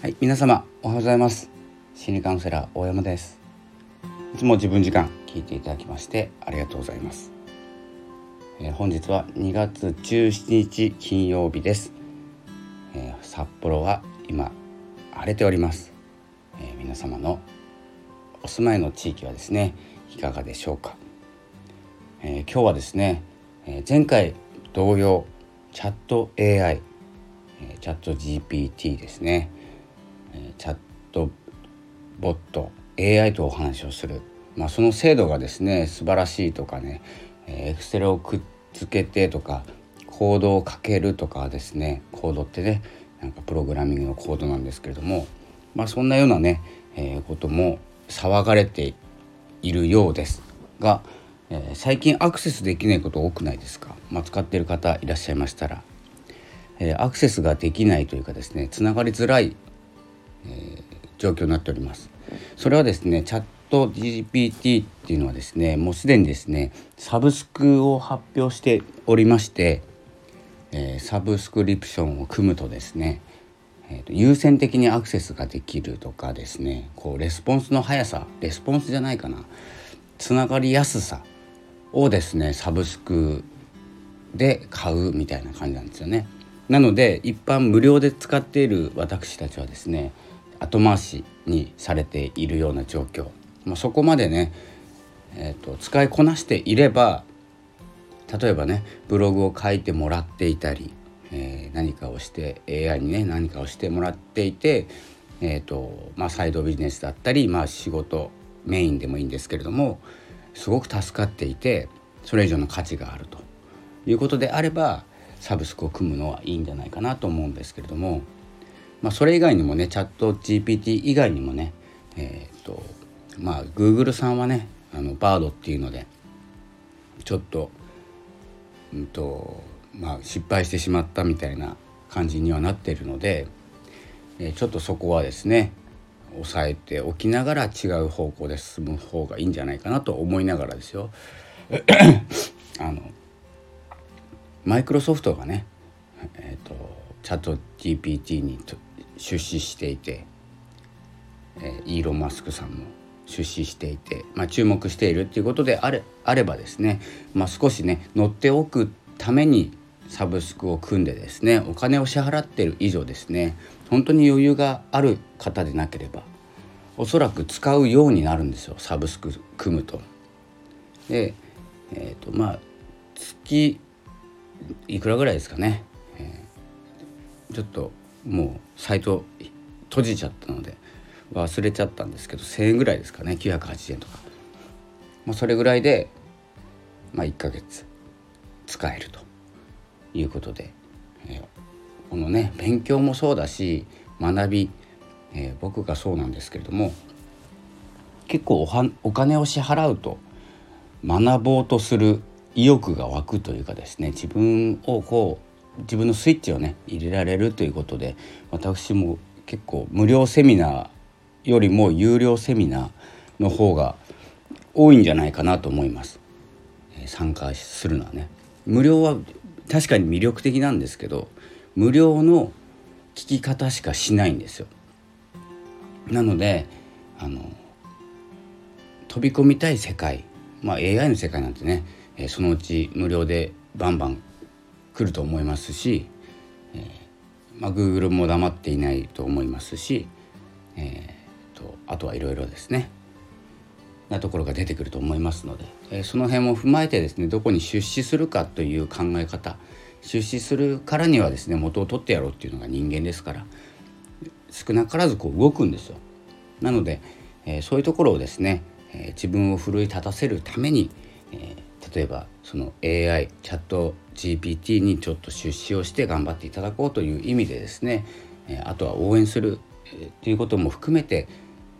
はい、皆様おはようございます。心理カウンセラー大山です。いつも自分時間聞いていただきましてありがとうございます、えー、本日は2月17日金曜日です、えー、札幌は今荒れております、えー、皆様のお住まいの地域はですねいかがでしょうか、え今日はですね、え前回同様チャット AI えチャット GPT ですね。チャットボット AI とお話をする、まあ、その精度がですね素晴らしいとかねエクセルをくっつけてとかコードをかけるとかですねコードってねなんかプログラミングのコードなんですけれども、まあ、そんなようなね、えー、ことも騒がれているようです。が、えー、最近アクセスできないこと多くないですか、まあ、使ってる方いらっしゃいましたら、えー、アクセスができないというかですねつながりづらい状況になっております。それはですねチャット GPT っていうのはですねもうすでにですねサブスクを発表しておりまして、えー、サブスクリプションを組むとですね、えーと、優先的にアクセスができるとかですねこうレスポンスの速さレスポンスじゃないかなつながりやすさをですねサブスクで買うみたいな感じなんですよね。なので一般無料で使っている私たちはですね後回しにされているような状況、まあ、そこまでね、えーと、使いこなしていれば例えばねブログを書いてもらっていたり、えー、何かをして AI にね何かをしてもらっていて、えーとまあ、サイドビジネスだったり、まあ、仕事メインでもいいんですけれどもすごく助かっていてそれ以上の価値があるということであればサブスクを組むのはいいんじゃないかなと思うんですけれどもまあ、それ以外にもねチャット GPT 以外にもねえっ、とまあ Google さんはねあのバードっていうのでちょっと,、うんとまあ、失敗してしまったみたいな感じにはなってるので、えー、ちょっとそこはですね抑えておきながら違う方向で進む方がいいんじゃないかなと思いながらですよ。あのマイクロソフトがねえっ、ー、とチャット GPT に出資していて、え、イーロン・マスクさんも出資していて、まあ、注目しているっていうことであれあればですね、まあ、少しね乗っておくためにサブスクを組んでですねお金を支払ってる以上ですね本当に余裕がある方でなければおそらく使うようになるんですよサブスク組むと。でえっ、ー、とまあ月いくらぐらいですかね、えー、ちょっともうサイト閉じちゃったので忘れちゃったんですけど1,000円ぐらいですかね980円とか、まあ、それぐらいで、まあ、1ヶ月使えるということで、えー、このね勉強もそうだし学び、えー、僕がそうなんですけれども結構おはお金を支払うと学ぼうとする意欲が湧くというかですね自分をこう自分のスイッチをね入れられるということで私も結構無料セミナーよりも有料セミナーの方が多いんじゃないかなと思います、参加するのはね。無料は確かに魅力的なんですけど無料の聞き方しかしないんですよ。なのであの飛び込みたい世界まあ AI の世界なんてね、そのうち無料でバンバン来ると思いますし、えーまあ、Google も黙っていないと思いますし、えーと、あとはいろいろですねなところが出てくると思いますので、えー、その辺も踏まえてですねどこに出資するかという考え方出資するからにはですね元を取ってやろうっていうのが人間ですから少なからずこう動くんですよ。なので、えー、そういうところをですね、えー、自分を奮い立たせるために、えー、例えばその AI チャット GPT にちょっと出資をして頑張っていただこうという意味でですね、あとは応援するっていうことも含めて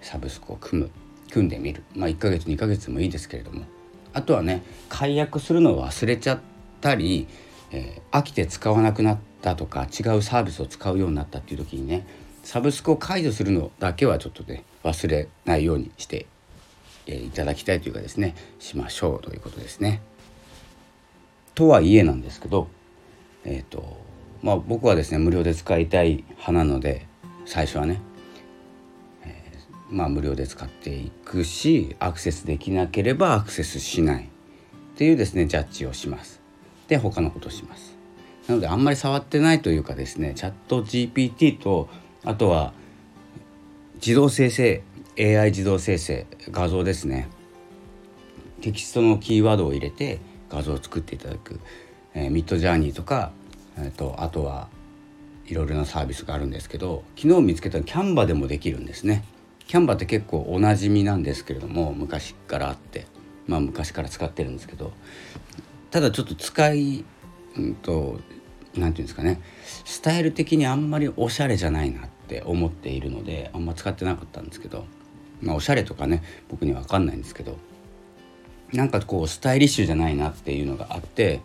サブスクを組む組んでみる。まあ1ヶ月2ヶ月もいいですけれども。あとはね解約するのを忘れちゃったり、えー、飽きて使わなくなったとか違うサービスを使うようになったっていう時にねサブスクを解除するのだけはちょっとね忘れないようにして、え、いただきたいというかですねしましょうということですね。とはいえなんですけど、えーとまあ、僕はですね無料で使いたい派なので最初はね、えー、まあ無料で使っていくしアクセスできなければアクセスしないっていうですねジャッジをしますで他のことしますなのであんまり触ってないというかですねチャット GPT とあとは自動生成 AI 自動生成画像ですね。テキストのキーワードを入れて画像を作っていただく、えー、ミッドジャーニーとか、えーと、あとはいろいろなサービスがあるんですけど昨日見つけたキャンバでもできるんですね。キャンバって結構おなじみなんですけれども昔からあって。まあ昔から使ってるんですけど。ただちょっと使い、うんと何て言うんですかね。スタイル的にあんまりおしゃれじゃないなって思っているのであんま使ってなかったんですけど。まあおしゃれとかね僕には分かんないんですけどなんかこうスタイリッシュじゃないなっていうのがあって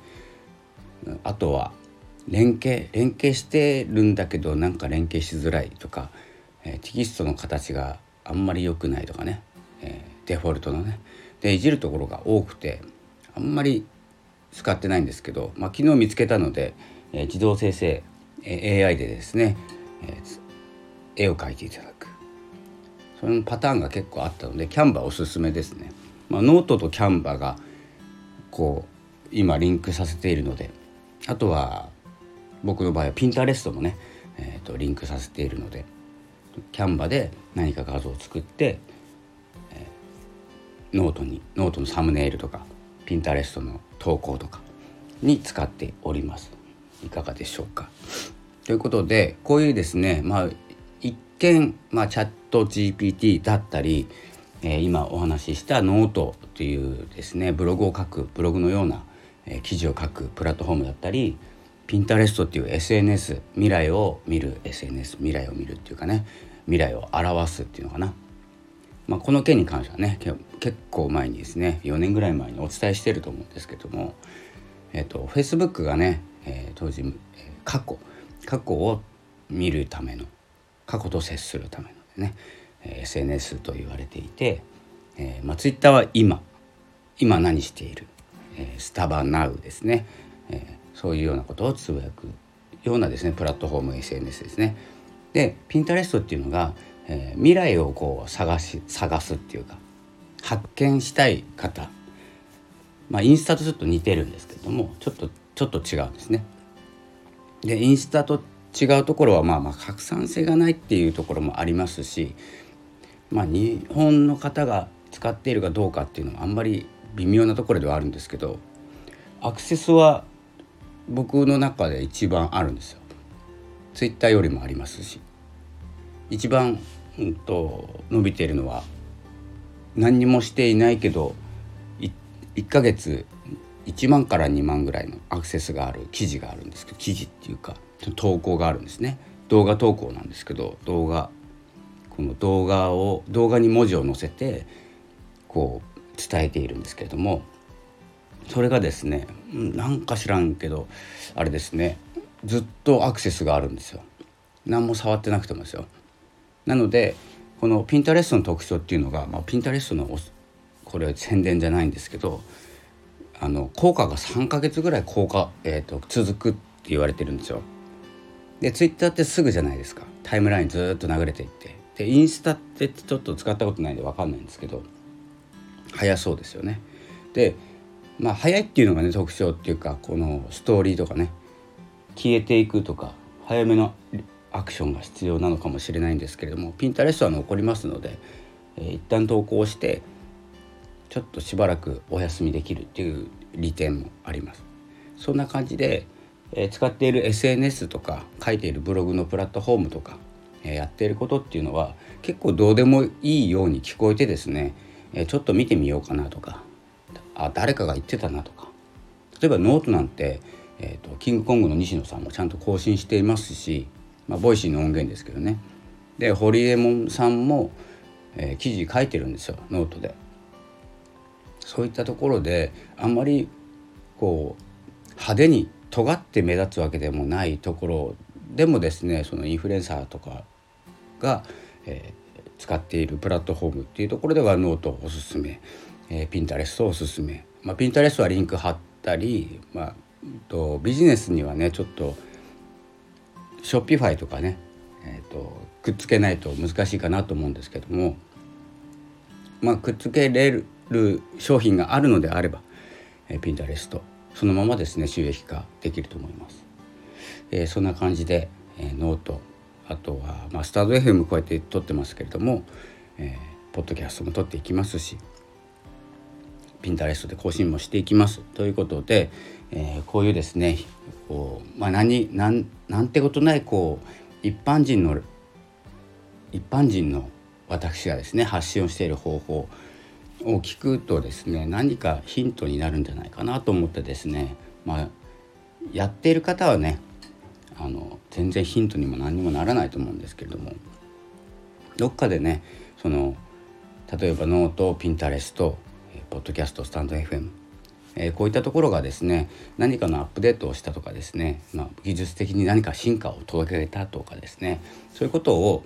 あとは連携連携してるんだけどなんか連携しづらいとか、えー、テキストの形があんまり良くないとかね、えー、デフォルトのねでいじるところが多くてあんまり使ってないんですけど、まあ、昨日見つけたので、えー、自動生成、AI でですね、え絵を描いていただく。そのパターンが結構あったので Canva おすすめですね。まあ、ノートと Canva がこう今リンクさせているのであとは僕の場合は Pinterest もね、えー、とリンクさせているのでCanva で何か画像を作って、えー、ノートにノートのサムネイルとか Pinterest の投稿とかに使っておりますいかがでしょうかということでこういうですねまあ見、まあ、 ChatGPT だったりえー、今お話ししたノートというですねブログを書くブログのような、えー、記事を書くプラットフォームだったりピンタレストっていう SNS 未来を見る SNS 未来を見るっていうかね未来を表すっていうのかな、まあ、この件に関してはね結構前にですね4年ぐらい前にお伝えしてると思うんですけども、えーと、Facebook がね、えー、当時、え、過去過去を見るための過去と接するためのねえ SNS と言われていて、えーまあ、Twitter は今今何している、えー、スタバナウですね、えー、そういうようなことをつぶやくようなですねプラットフォーム SNS ですね。でピンタレストっていうのが、えー、未来をこう探し探すっていうか発見したい方まあインスタとちょっと似てるんですけどもちょっとちょっと違うんですね。でインスタと違うところはまあまあ拡散性がないっていうところもありますしまあ、日本の方が使っているかどうかっていうのはあんまり微妙なところではあるんですけどアクセスは僕の中で一番あるんですよ。ツイッターよりもありますし一番、うんと、伸びているのは何にもしていないけど1ヶ月1万から2万ぐらいのアクセスがある記事があるんですけど記事っていうか投稿があるんですね。動画投稿なんですけど動画この動画を動画に文字を載せてこう伝えているんですけれどもそれがですねなんか知らんけどあれですねずっとアクセスがあるんですよ。何も触ってなくてもですよ。なのでこのピンタレストの特徴っていうのが、まあ、ピンタレストのこれは宣伝じゃないんですけどあの効果が3ヶ月ぐらい効果、えーと、続くって言われてるんですよ。でツイッターってすぐじゃないですか。タイムラインずっと流れていって。でインスタってちょっと使ったことないんで分かんないんですけど早そうですよね。でまあ早いっていうのがね特徴っていうかこのストーリーとかね消えていくとか早めのアクションが必要なのかもしれないんですけれどもピンタレストは残りますので、えー、一旦投稿してちょっとしばらくお休みできるっていう利点もあります。そんな感じで、えー、使っている SNS とか書いているブログのプラットフォームとかえやっていることっていうのは結構どうでもいいように聞こえてですねえちょっと見てみようかなとかあ誰かが言ってたなとか例えばノートなんて、えーと、キングコングの西野さんもちゃんと更新していますし、まあ、 Voicy の音源ですけどねでホリエモンさんも、え、記事書いてるんですよノートで。そういったところであんまりこう派手に尖って目立つわけでもないところでもですねそのインフルエンサーとかが、えー、使っているプラットフォームっていうところではノートおすすめ、えー、 Pinterest おすすめ、まあ、 Pinterest はリンク貼ったり、まあ、とビジネスにはねちょっと Shopify とかね、えーと、くっつけないと難しいかなと思うんですけどもまあくっつけれるる商品があるのであれば、えー、 Pinterest そのままですね収益化できると思います。えー、そんな感じで、えー、ノートあとは、まあ、 stand.fm こうやって撮ってますけれども、えー、ポッドキャストも撮っていきますし Pinterest で更新もしていきますということで、えー、こういうですねこう、まあ何、何なんてことないこう一般人の一般人の私がですね発信をしている方法を聞くとですね何かヒントになるんじゃないかなと思ってですねまあやっている方はねあの全然ヒントにも何にもならないと思うんですけれどもどっかでねその例えばノートピンタレストポッドキャストスタンド FM、えー、こういったところがですね何かのアップデートをしたとかですね、まあ、技術的に何か進化を届けたとかですねそういうことを、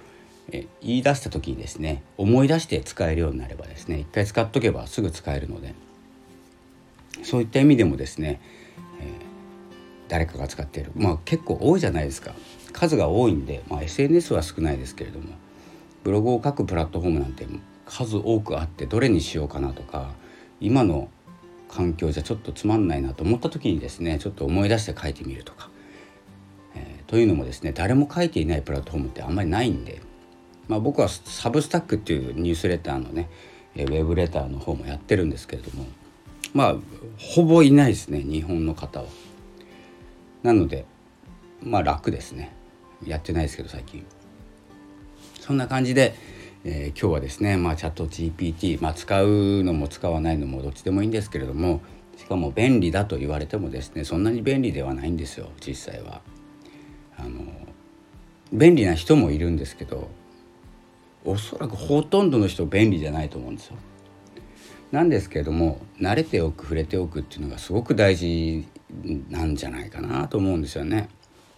え、言い出した時にですね思い出して使えるようになればですね一回使っとけばすぐ使えるのでそういった意味でもですね、えー、誰かが使っている。まあ結構多いじゃないですか。数が多いんで、まあ、SNS は少ないですけれどもブログを書くプラットフォームなんて数多くあってどれにしようかなとか今の環境じゃちょっとつまんないなと思った時にですねちょっと思い出して書いてみるとか、えー、というのもですね誰も書いていないプラットフォームってあんまりないんで、まあ、僕はサブスタックっていうニュースレターのねウェブレターの方もやってるんですけれどもまあほぼいないですね日本の方は。なのでまあ楽ですねやってないですけど最近。そんな感じでえー、今日はですね、まあ、チャット GPT、まあ、使うのも使わないのもどっちでもいいんですけれどもしかも便利だと言われてもですねそんなに便利ではないんですよ実際は。あの便利な人もいるんですけどおそらくほとんどの人便利じゃないと思うんですよ。なんですけれども慣れておく触れておくっていうのがすごく大事なんじゃないかなと思うんですよね。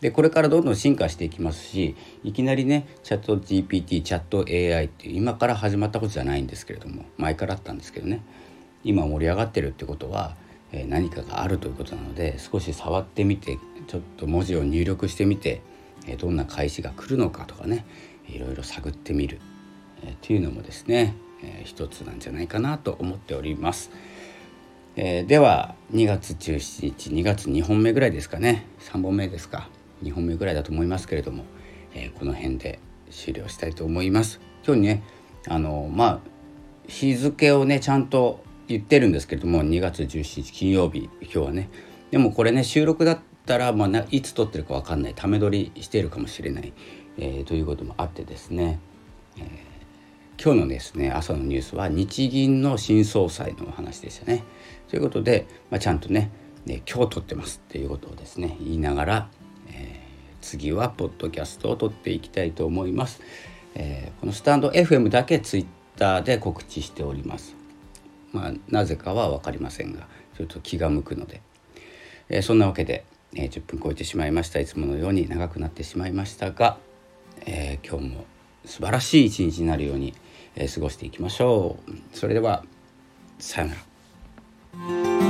でこれからどんどん進化していきますしいきなりねチャット GPT チャット AI っていう今から始まったことじゃないんですけれども前からあったんですけどね今盛り上がってるってことは、えー、何かがあるということなので少し触ってみてちょっと文字を入力してみて、えー、どんな返しが来るのかとかねいろいろ探ってみる、えー、っていうのもですね、えー、一つなんじゃないかなと思っております。えー、では2月17日2月2本目ぐらいですかね3本目ですか2本目ぐらいだと思いますけれども、えー、この辺で終了したいと思います。今日ねあのまあ日付をねちゃんと言ってるんですけれども2月17日金曜日今日はねでもこれね収録だったら、まあ、いつ撮ってるか分かんないため撮りしているかもしれない、えー、ということもあってですね、えー、今日のですね朝のニュースは日銀の新総裁のお話でしたね。ということで、まあ、ちゃんとねね今日撮ってますっていうことをですね言いながらえ次はポッドキャストを撮っていきたいと思います、えー、このスタンド FM だけツイッターで告知しております。まあなぜかは分かりませんがちょっと気が向くので、えー、そんなわけで、えー、10分超えてしまいました。いつものように長くなってしまいましたが、えー、今日も素晴らしい一日になるように、え過ごしていきましょう。それではさようなら。